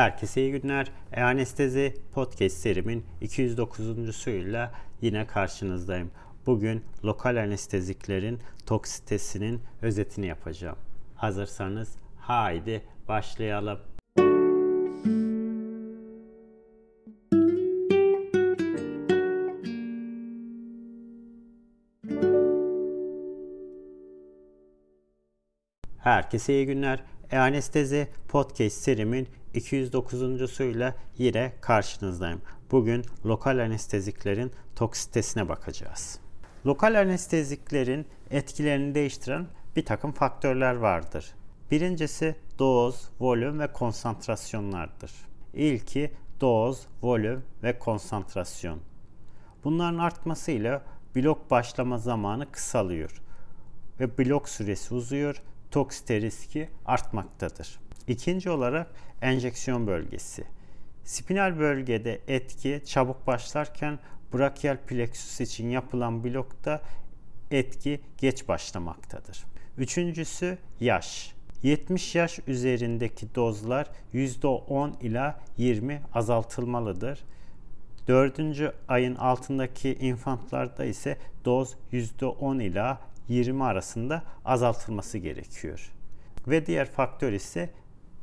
Herkese iyi günler. E-Anestezi Podcast serimin 209. suyla yine karşınızdayım. Bugün lokal anesteziklerin toksitesinin özetini yapacağım. Hazırsanız haydi başlayalım. Herkese iyi günler. E-Anestezi Podcast serimin 209. suyla yine karşınızdayım. Bugün lokal anesteziklerin toksitesine bakacağız. Lokal anesteziklerin etkilerini değiştiren bir takım faktörler vardır. Birincisi doz, volüm ve konsantrasyonlardır. İlki doz, volüm ve konsantrasyon. Bunların artmasıyla blok başlama zamanı kısalıyor ve blok süresi uzuyor, toksite riski artmaktadır. İkinci olarak enjeksiyon bölgesi. Spinal bölgede etki çabuk başlarken brachial plexus için yapılan blokta etki geç başlamaktadır. Üçüncüsü yaş. 70 yaş üzerindeki dozlar %10 ila 20 azaltılmalıdır. Dördüncü ayın altındaki infantlarda ise doz %10 ila 20 arasında azaltılması gerekiyor. Ve diğer faktör ise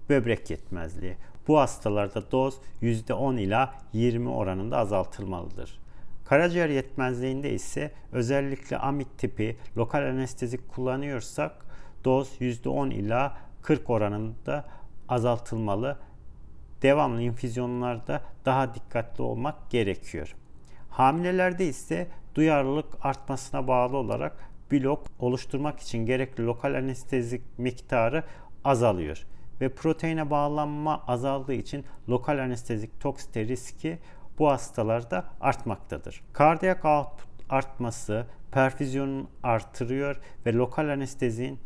böbrek yetmezliği. Bu hastalarda doz %10 ila 20 oranında azaltılmalıdır. Karaciğer yetmezliğinde ise özellikle amit tipi lokal anestezik kullanıyorsak doz %10 ila 40 oranında azaltılmalı. Devamlı infüzyonlarda daha dikkatli olmak gerekiyor. Hamilelerde ise duyarlılık artmasına bağlı olarak blok oluşturmak için gerekli lokal anestezik miktarı azalıyor ve proteine bağlanma azaldığı için lokal anestezik toksite riski bu hastalarda artmaktadır. Kardiyak output artması perfüzyonun artırıyor ve lokal anestezin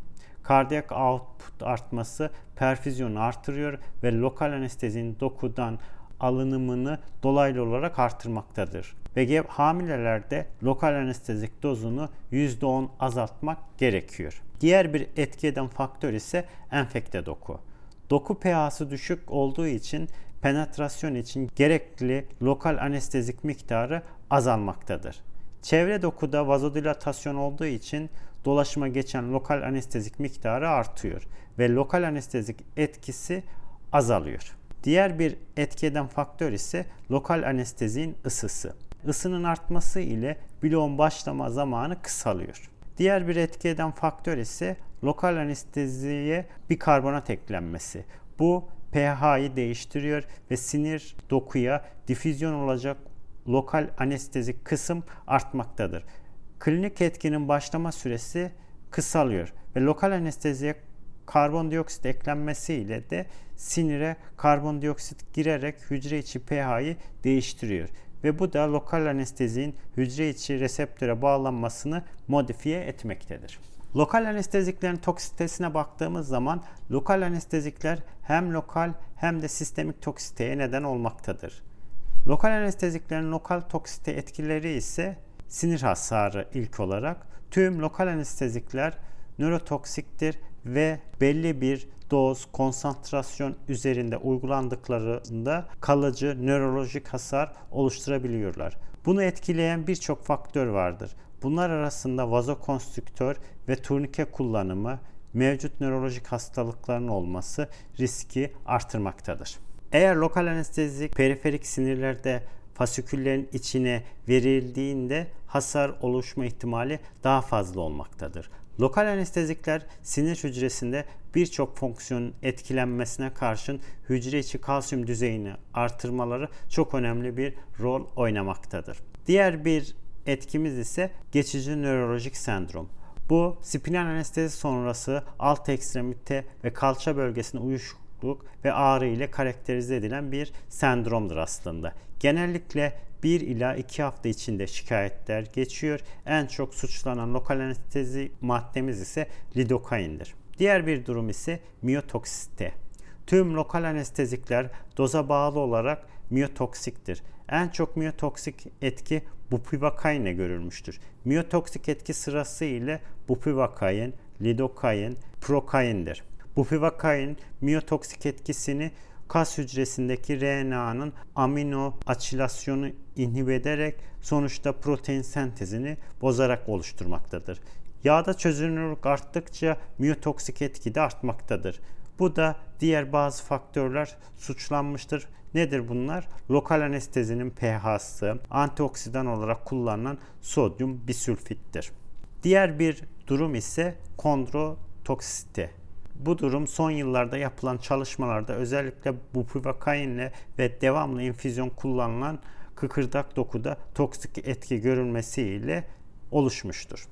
kardiyak output artması perfüzyonu artırıyor ve lokal anestezin dokudan alınımını dolaylı olarak artırmaktadır. Ve hamilelerde lokal anestezik dozunu %10 azaltmak gerekiyor. Diğer bir etki eden faktör ise enfekte doku. Doku pH'sı düşük olduğu için penetrasyon için gerekli lokal anestezik miktarı azalmaktadır. Çevre dokuda vazodilatasyon olduğu için dolaşıma geçen lokal anestezik miktarı artıyor ve lokal anestezik etkisi azalıyor. Diğer bir etki eden faktör ise lokal anestezinin ısısı. Isının artması ile bloğun başlama zamanı kısalıyor. Diğer bir etki eden faktör ise lokal anesteziye bir karbonat eklenmesi. Bu pH'yi değiştiriyor ve sinir dokuya difüzyon olacak lokal anestezik kısım artmaktadır. Klinik etkinin başlama süresi kısalıyor ve lokal anesteziye karbondioksit eklenmesiyle de sinire karbondioksit girerek hücre içi pH'yi değiştiriyor ve bu da lokal anestezinin hücre içi reseptöre bağlanmasını modifiye etmektedir. Lokal anesteziklerin toksitesine baktığımız zaman lokal anestezikler hem lokal hem de sistemik toksiteye neden olmaktadır. Lokal anesteziklerin lokal toksite etkileri ise sinir hasarı ilk olarak. Tüm lokal anestezikler nörotoksiktir ve belli bir doz, konsantrasyon üzerinde uygulandıklarında kalıcı nörolojik hasar oluşturabiliyorlar. Bunu etkileyen birçok faktör vardır. Bunlar arasında vazokonstrüktör ve turnike kullanımı, mevcut nörolojik hastalıkların olması riski artırmaktadır. Eğer lokal anestezik periferik sinirlerde fasiküllerin içine verildiğinde hasar oluşma ihtimali daha fazla olmaktadır. Lokal anestezikler sinir hücresinde birçok fonksiyonun etkilenmesine karşın hücre içi kalsiyum düzeyini artırmaları çok önemli bir rol oynamaktadır. Diğer bir etkimiz ise geçici nörolojik sendrom. Bu spinal anestezi sonrası alt ekstremite ve kalça bölgesinde uyuşukluk ve ağrı ile karakterize edilen bir sendromdur aslında. Genellikle 1 ila 2 hafta içinde şikayetler geçiyor. En çok suçlanan lokal anestezi maddemiz ise lidokaindir. Diğer bir durum ise miyotoksite. Tüm lokal anestezikler doza bağlı olarak miyotoksiktir. En çok miyotoksik etki bupivakain'e görülmüştür. Miyotoksik etki sırası ile bupivakain, lidokain, prokain'dir. Bupivakain miyotoksik etkisini kas hücresindeki RNA'nın amino açilasyonu inhibe ederek sonuçta protein sentezini bozarak oluşturmaktadır. Yağda çözünürlük arttıkça miyotoksik etki de artmaktadır. Bu da diğer bazı faktörler suçlanmıştır. Nedir bunlar? Lokal anestezinin pH'sı, antioksidan olarak kullanılan sodyum bisülfittir. Diğer bir durum ise kondrotoksite. Bu durum son yıllarda yapılan çalışmalarda özellikle bupivakainle ve devamlı infüzyon kullanılan kıkırdak dokuda toksik etki görülmesiyle oluşmuştur.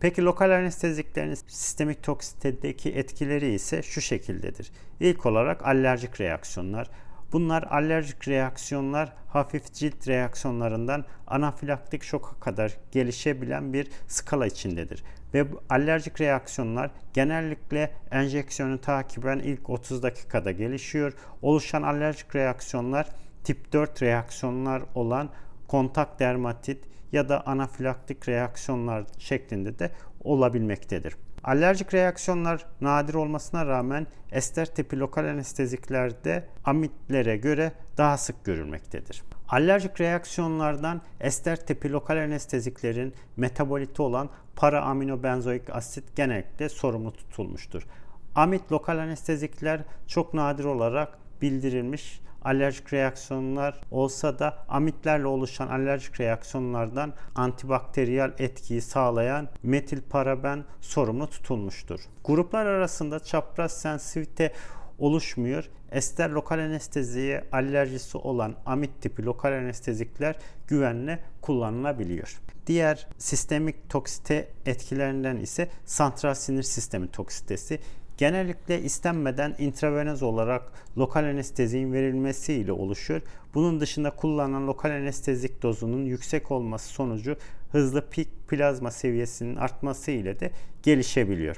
Peki lokal anesteziklerin sistemik toksitedeki etkileri ise şu şekildedir. İlk olarak alerjik reaksiyonlar. Bunlar alerjik reaksiyonlar hafif cilt reaksiyonlarından anafilaktik şoka kadar gelişebilen bir skala içindedir. Ve bu alerjik reaksiyonlar genellikle enjeksiyonu takiben ilk 30 dakikada gelişiyor. Oluşan alerjik reaksiyonlar tip 4 reaksiyonlar olan kontak dermatit ya da anafilaktik reaksiyonlar şeklinde de olabilmektedir. Alerjik reaksiyonlar nadir olmasına rağmen ester tipi lokal anesteziklerde amitlere göre daha sık görülmektedir. Alerjik reaksiyonlardan ester tipi lokal anesteziklerin metaboliti olan para aminobenzoik asit genellikle sorumlu tutulmuştur. Amit lokal anestezikler çok nadir olarak bildirilmiş alerjik reaksiyonlar olsa da amitlerle oluşan alerjik reaksiyonlardan antibakteriyel etkiyi sağlayan metilparaben sorumlu tutulmuştur. Gruplar arasında çapraz sensivite oluşmuyor. Ester lokal anesteziye alerjisi olan amit tipi lokal anestezikler güvenle kullanılabiliyor. Diğer sistemik toksite etkilerinden ise santral sinir sistemi toksitesi genellikle istenmeden intravenöz olarak lokal anesteziğin verilmesiyle oluşur. Bunun dışında kullanılan lokal anestezik dozunun yüksek olması sonucu hızlı pik plazma seviyesinin artması ile de gelişebiliyor.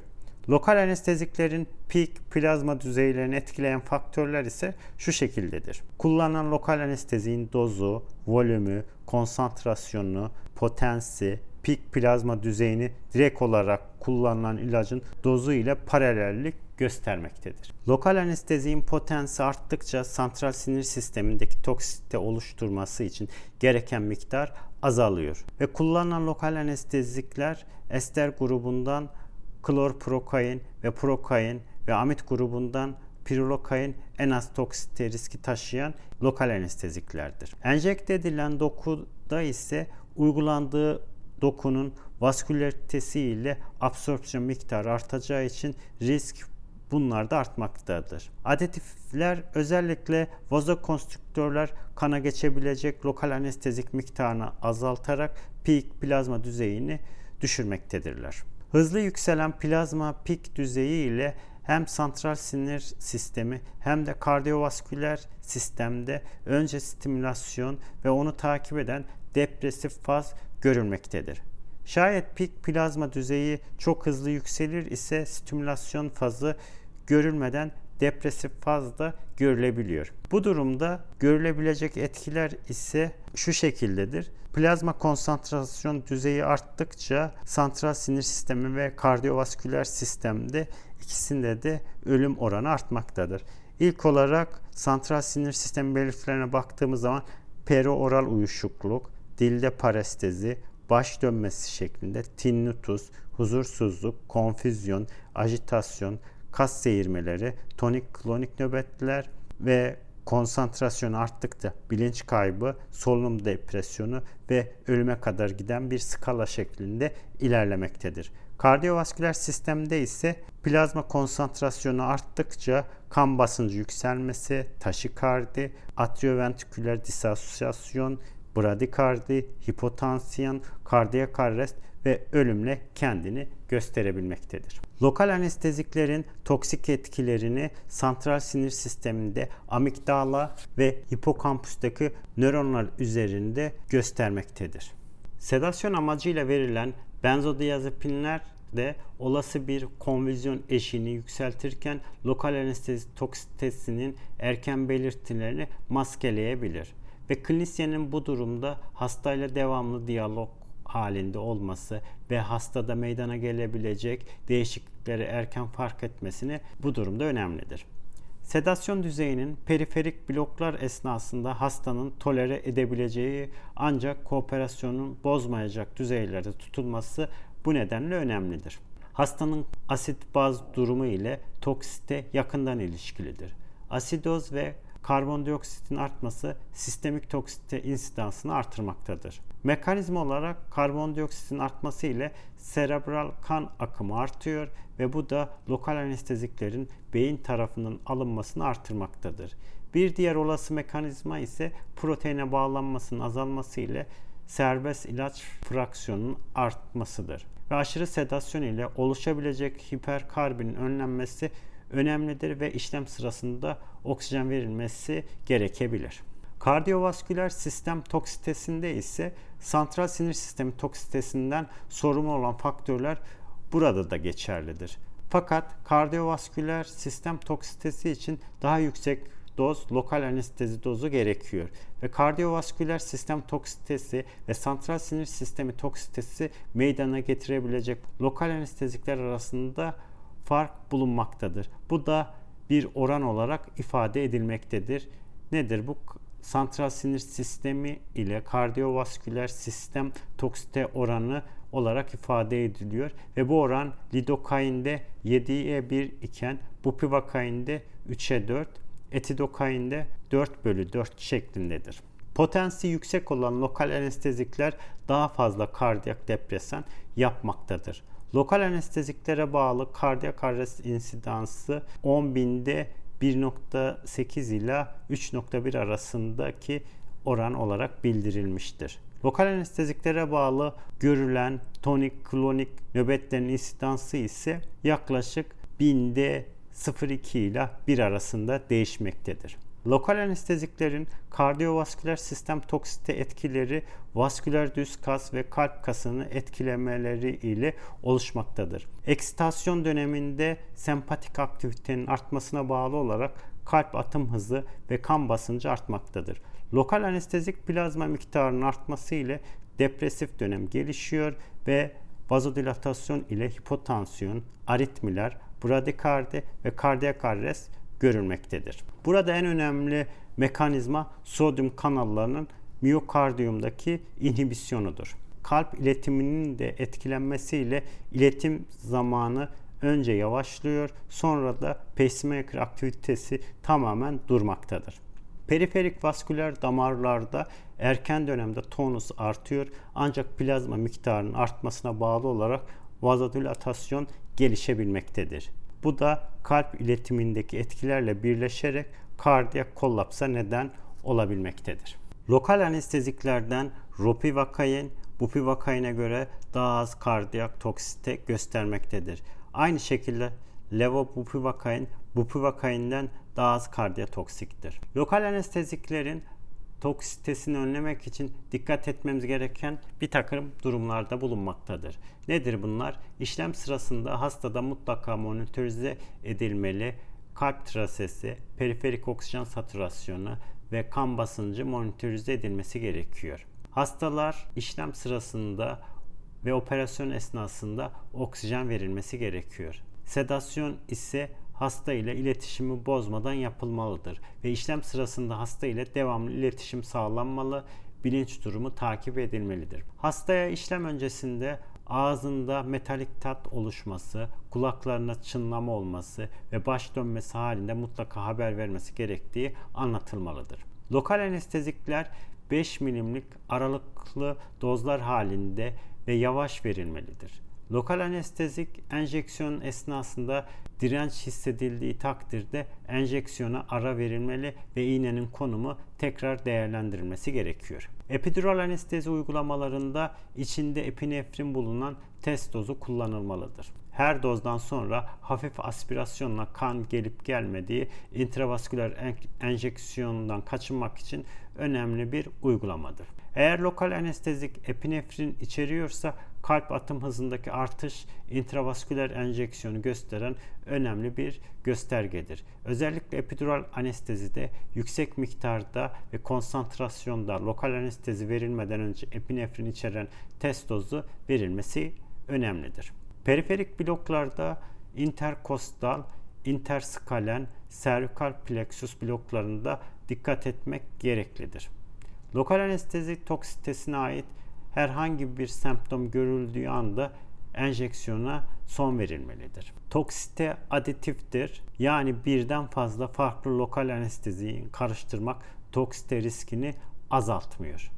Lokal anesteziklerin pik plazma düzeylerini etkileyen faktörler ise şu şekildedir. Kullanılan lokal anesteziğin dozu, volümü, konsantrasyonu, potensi, pik plazma düzeyini direkt olarak kullanılan ilacın dozu ile paralellik göstermektedir. Lokal anesteziğin potensi arttıkça santral sinir sistemindeki toksite oluşturması için gereken miktar azalıyor. Ve kullanılan lokal anestezikler ester grubundan klorprokain ve prokain ve amit grubundan pirulokain en az toksite riski taşıyan lokal anesteziklerdir. Enjekte edilen dokuda ise uygulandığı dokunun vaskülaritesi ile absorpsiyon miktarı artacağı için risk bunlar da artmaktadır. Aditifler özellikle vazokonstrüktörler kana geçebilecek lokal anestezik miktarını azaltarak pik plazma düzeyini düşürmektedirler. Hızlı yükselen plazma pik düzeyi ile hem santral sinir sistemi hem de kardiyovasküler sistemde önce stimülasyon ve onu takip eden depresif faz görülmektedir. Şayet pik plazma düzeyi çok hızlı yükselir ise stimülasyon fazı görülmeden depresif fazda görülebiliyor. Bu durumda görülebilecek etkiler ise şu şekildedir. Plazma konsantrasyon düzeyi arttıkça santral sinir sistemi ve kardiyovasküler sistemde ikisinde de ölüm oranı artmaktadır. İlk olarak santral sinir sistemi belirtilerine baktığımız zaman perioral uyuşukluk, dilde parestezi, baş dönmesi şeklinde tinnitus, huzursuzluk, konfüzyon, ajitasyon, kas seyirmeleri, tonik klonik nöbetler ve konsantrasyon arttıkça bilinç kaybı, solunum depresyonu ve ölüme kadar giden bir skala şeklinde ilerlemektedir. Kardiyovasküler sistemde ise plazma konsantrasyonu arttıkça kan basıncı yükselmesi, taşikardi, atrioventriküler disasyasyon, bradikardi, hipotansiyon, kardiyak arrest ve ölümle kendini gösterebilmektedir. Lokal anesteziklerin toksik etkilerini santral sinir sisteminde amigdala ve hipokampüsteki nöronlar üzerinde göstermektedir. Sedasyon amacıyla verilen benzodiazepinler de olası bir konvizyon eşiğini yükseltirken lokal anestezi toksitesinin erken belirtilerini maskeleyebilir ve klinisyenin bu durumda hastayla devamlı diyalog halinde olması ve hastada meydana gelebilecek değişiklikleri erken fark etmesini bu durumda önemlidir. Sedasyon düzeyinin periferik bloklar esnasında hastanın tolere edebileceği ancak kooperasyonun bozmayacak düzeylerde tutulması bu nedenle önemlidir. Hastanın asit baz durumu ile toksite yakından ilişkilidir. Asidoz ve karbondioksitin artması sistemik toksite insidansını artırmaktadır. Mekanizma olarak karbondioksitin artması ile serebral kan akımı artıyor ve bu da lokal anesteziklerin beyin tarafından alınmasını artırmaktadır. Bir diğer olası mekanizma ise proteine bağlanmasının azalması ile serbest ilaç fraksiyonunun artmasıdır. Ve aşırı sedasyon ile oluşabilecek hiperkarbinin önlenmesi önemlidir ve işlem sırasında oksijen verilmesi gerekebilir. Kardiyovasküler sistem toksitesinde ise santral sinir sistemi toksitesinden sorumlu olan faktörler burada da geçerlidir. Fakat kardiyovasküler sistem toksitesi için daha yüksek doz lokal anestezi dozu gerekiyor. Ve kardiyovasküler sistem toksitesi ve santral sinir sistemi toksitesi meydana getirebilecek lokal anestezikler arasında fark bulunmaktadır. Bu da bir oran olarak ifade edilmektedir. Nedir bu? Santral sinir sistemi ile kardiyovasküler sistem toksite oranı olarak ifade ediliyor ve bu oran lidokainde 7'ye 1 iken bupivakainde 3'e 4, etidokainde 4 bölü 4 şeklindedir. Potensi yüksek olan lokal anestezikler daha fazla kardiyak depresan yapmaktadır. Lokal anesteziklere bağlı kardiyak arrest insidansı 10 binde 1.8 ila 3.1 arasındaki oran olarak bildirilmiştir. Lokal anesteziklere bağlı görülen tonik klonik nöbetlerin insidansı ise yaklaşık binde 0.2 ile 1 arasında değişmektedir. Lokal anesteziklerin kardiyovasküler sistem toksite etkileri vasküler düz kas ve kalp kasını etkilemeleri ile oluşmaktadır. Eksitasyon döneminde sempatik aktivitenin artmasına bağlı olarak kalp atım hızı ve kan basıncı artmaktadır. Lokal anestezik plazma miktarının artması ile depresif dönem gelişiyor ve vazodilatasyon ile hipotansiyon, aritmiler, bradikardi ve kardiyak arrest görülmektedir. Burada en önemli mekanizma sodyum kanallarının miyokardiyumdaki inhibisyonudur. Kalp iletiminin de etkilenmesiyle iletim zamanı önce yavaşlıyor, sonra da pacemaker aktivitesi tamamen durmaktadır. Periferik vasküler damarlarda erken dönemde tonus artıyor ancak plazma miktarının artmasına bağlı olarak vazodilatasyon gelişebilmektedir. Bu da kalp iletimindeki etkilerle birleşerek kardiyak kollapsa neden olabilmektedir. Lokal anesteziklerden ropivakain, bupivakaine göre daha az kardiyak toksite göstermektedir. Aynı şekilde levobupivakain, bupivakainden daha az kardiyotoksiktir. Lokal anesteziklerin toksitesini önlemek için dikkat etmemiz gereken bir takım durumlarda bulunmaktadır. Nedir bunlar? İşlem sırasında hastada mutlaka monitörize edilmeli kalp trasesi, periferik oksijen satürasyonu ve kan basıncı monitörize edilmesi gerekiyor. Hastalar işlem sırasında ve operasyon esnasında oksijen verilmesi gerekiyor. Sedasyon ise hasta ile iletişimi bozmadan yapılmalıdır ve işlem sırasında hasta ile devamlı iletişim sağlanmalı, bilinç durumu takip edilmelidir. Hastaya işlem öncesinde ağzında metalik tat oluşması, kulaklarına çınlama olması ve baş dönmesi halinde mutlaka haber vermesi gerektiği anlatılmalıdır. Lokal anestezikler 5 milimlik aralıklı dozlar halinde ve yavaş verilmelidir. Lokal anestezik enjeksiyon esnasında direnç hissedildiği takdirde enjeksiyona ara verilmeli ve iğnenin konumu tekrar değerlendirilmesi gerekiyor. Epidural anestezi uygulamalarında içinde epinefrin bulunan test dozu kullanılmalıdır. Her dozdan sonra hafif aspirasyonla kan gelip gelmediği intravasküler enjeksiyondan kaçınmak için önemli bir uygulamadır. Eğer lokal anestezik epinefrin içeriyorsa kalp atım hızındaki artış intravasküler enjeksiyonu gösteren önemli bir göstergedir. Özellikle epidural anestezide yüksek miktarda ve konsantrasyonda lokal anestezi verilmeden önce epinefrin içeren test dozu verilmesi önemlidir. Periferik bloklarda interkostal interskalen servikal plexus bloklarında dikkat etmek gereklidir. Lokal anestezi toksitesine ait herhangi bir semptom görüldüğü anda enjeksiyona son verilmelidir. Toksite aditiftir. Yani birden fazla farklı lokal anesteziyi karıştırmak toksite riskini azaltmıyor.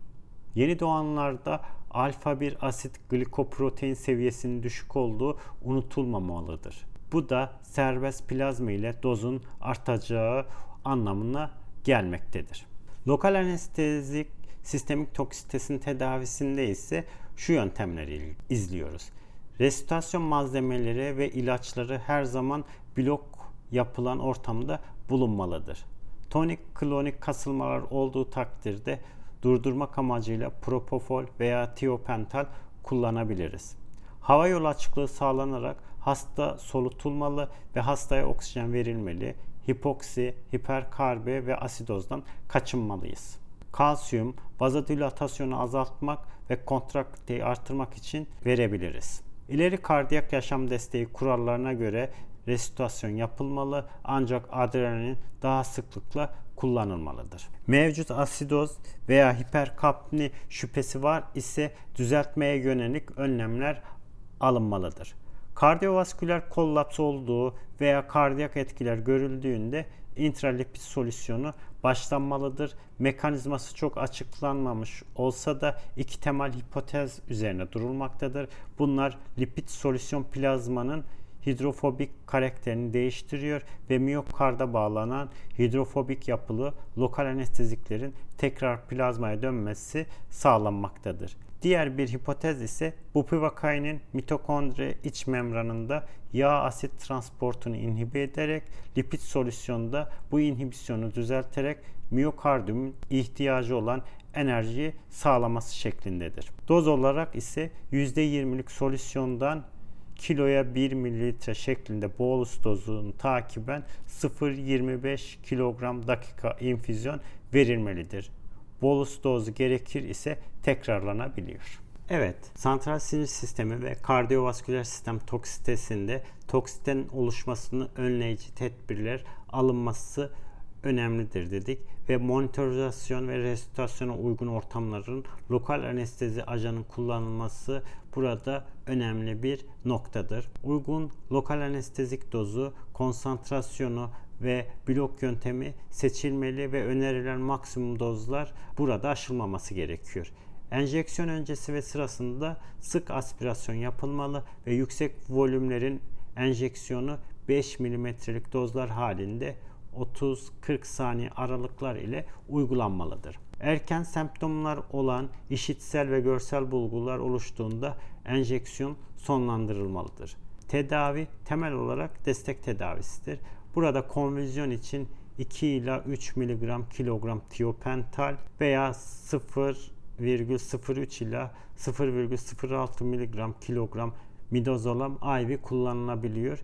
Yeni doğanlarda alfa 1 asit glikoprotein seviyesinin düşük olduğu unutulmamalıdır. Bu da serbest plazma ile dozun artacağı anlamına gelmektedir. Lokal anestezik sistemik toksitesinin tedavisinde ise şu yöntemleri izliyoruz. Restorasyon malzemeleri ve ilaçları her zaman blok yapılan ortamda bulunmalıdır. Tonik klonik kasılmalar olduğu takdirde durdurmak amacıyla propofol veya tiopental kullanabiliriz. Hava yolu açıklığı sağlanarak hasta solutulmalı ve hastaya oksijen verilmeli. Hipoksi, hiperkarbe ve asidozdan kaçınmalıyız. Kalsiyum, vazodilatasyonu azaltmak ve kontrakteyi artırmak için verebiliriz. İleri kardiyak yaşam desteği kurallarına göre restorasyon yapılmalı ancak adrenalin daha sıklıkla kullanılmalıdır. Mevcut asidoz veya hiperkapni şüphesi var ise düzeltmeye yönelik önlemler alınmalıdır. Kardiyovasküler kollaps olduğu veya kardiyak etkiler görüldüğünde intralipid solüsyonu başlanmalıdır. Mekanizması çok açıklanmamış olsa da iki temel hipotez üzerine durulmaktadır. Bunlar lipid solüsyon plazmanın hidrofobik karakterini değiştiriyor ve miyokarda bağlanan hidrofobik yapılı lokal anesteziklerin tekrar plazmaya dönmesi sağlanmaktadır. Diğer bir hipotez ise bupivakainin mitokondri iç membranında yağ asit transportunu inhibe ederek lipid solüsyonda bu inhibisyonu düzelterek miyokardiyumun ihtiyacı olan enerjiyi sağlaması şeklindedir. Doz olarak ise %20'lik solüsyondan kiloya 1 mililitre şeklinde bolus dozunu takiben 0.25 kilogram dakika infüzyon verilmelidir. Bolus dozu gerekir ise tekrarlanabiliyor. Evet, santral sinir sistemi ve kardiyovasküler sistem toksitesinde toksitenin oluşmasını önleyici tedbirler alınması önemlidir dedik ve monitorizasyon ve restorasyon uygun ortamların lokal anestezi ajanın kullanılması burada önemli bir noktadır. Uygun lokal anestezik dozu, konsantrasyonu ve blok yöntemi seçilmeli ve önerilen maksimum dozlar burada aşılmaması gerekiyor. Enjeksiyon öncesi ve sırasında sık aspirasyon yapılmalı ve yüksek volümlerin enjeksiyonu 5 mm'lik dozlar halinde 30-40 saniye aralıklar ile uygulanmalıdır. Erken semptomlar olan işitsel ve görsel bulgular oluştuğunda enjeksiyon sonlandırılmalıdır. Tedavi temel olarak destek tedavisidir. Burada konvizyon için 2 ila 3 mg kilogram tiopental veya 0,03 ila 0,06 mg kilogram midazolam IV kullanılabiliyor.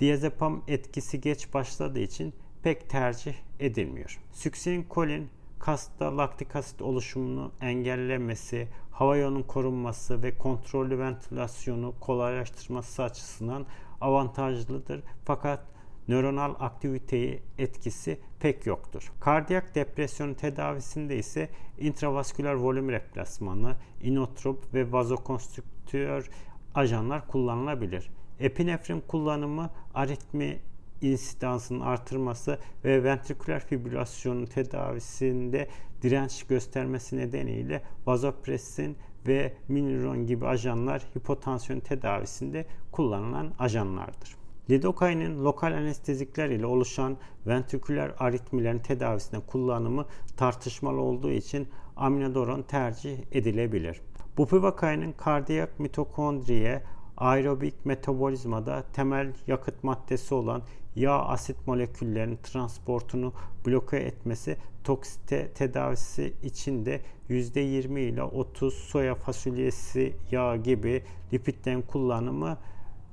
Diazepam etkisi geç başladığı için pek tercih edilmiyor. Süksin kolin kasta laktik asit oluşumunu engellemesi, hava yolunun korunması ve kontrollü ventilasyonu kolaylaştırması açısından avantajlıdır. Fakat nöronal aktiviteyi etkisi pek yoktur. Kardiyak depresyon tedavisinde ise intravasküler volüm replasmanı, inotrop ve vazokonstrüktör ajanlar kullanılabilir. Epinefrin kullanımı aritmi insidansının artırması ve ventriküler fibrilasyonun tedavisinde direnç göstermesi nedeniyle vazopresin ve miniron gibi ajanlar hipotansiyon tedavisinde kullanılan ajanlardır. Lidokainin lokal anestezikler ile oluşan ventriküler aritmilerin tedavisinde kullanımı tartışmalı olduğu için aminodoron tercih edilebilir. Bupivacain'in kardiyak mitokondriye, aerobik metabolizmada temel yakıt maddesi olan yağ asit moleküllerinin transportunu bloke etmesi toksite tedavisi için de %20 ile 30 soya fasulyesi yağı gibi lipidlerin kullanımı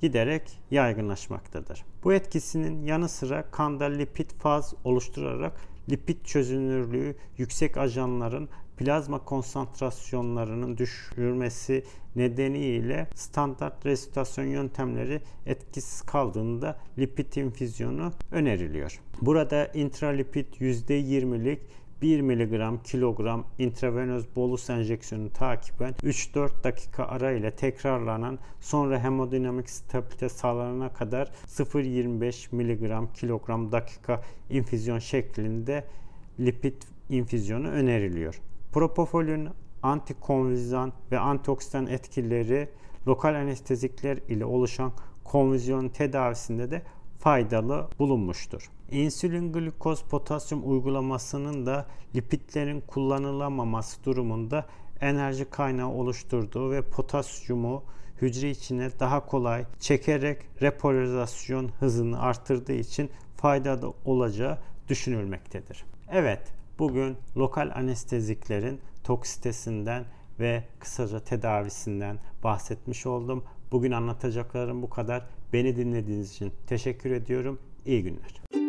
giderek yaygınlaşmaktadır. Bu etkisinin yanı sıra kanda lipid faz oluşturarak lipid çözünürlüğü yüksek ajanların plazma konsantrasyonlarının düşürmesi nedeniyle standart resütasyon yöntemleri etkisiz kaldığında lipid infüzyonu öneriliyor. Burada intralipid %20'lik 1 mg kilogram intravenöz bolus enjeksiyonu takiben 3-4 dakika ara ile tekrarlanan sonra hemodinamik stabilite sağlanana kadar 0.25 mg kilogram dakika infüzyon şeklinde lipid infüzyonu öneriliyor. Propofolin antikonvizan ve antioksidan etkileri lokal anestezikler ile oluşan konvizyon tedavisinde de faydalı bulunmuştur. İnsülin glikoz potasyum uygulamasının da lipidlerin kullanılamaması durumunda enerji kaynağı oluşturduğu ve potasyumu hücre içine daha kolay çekerek repolarizasyon hızını arttırdığı için faydalı olacağı düşünülmektedir. Evet, bugün lokal anesteziklerin toksitesinden ve kısaca tedavisinden bahsetmiş oldum. Bugün anlatacaklarım bu kadar. Beni dinlediğiniz için teşekkür ediyorum. İyi günler.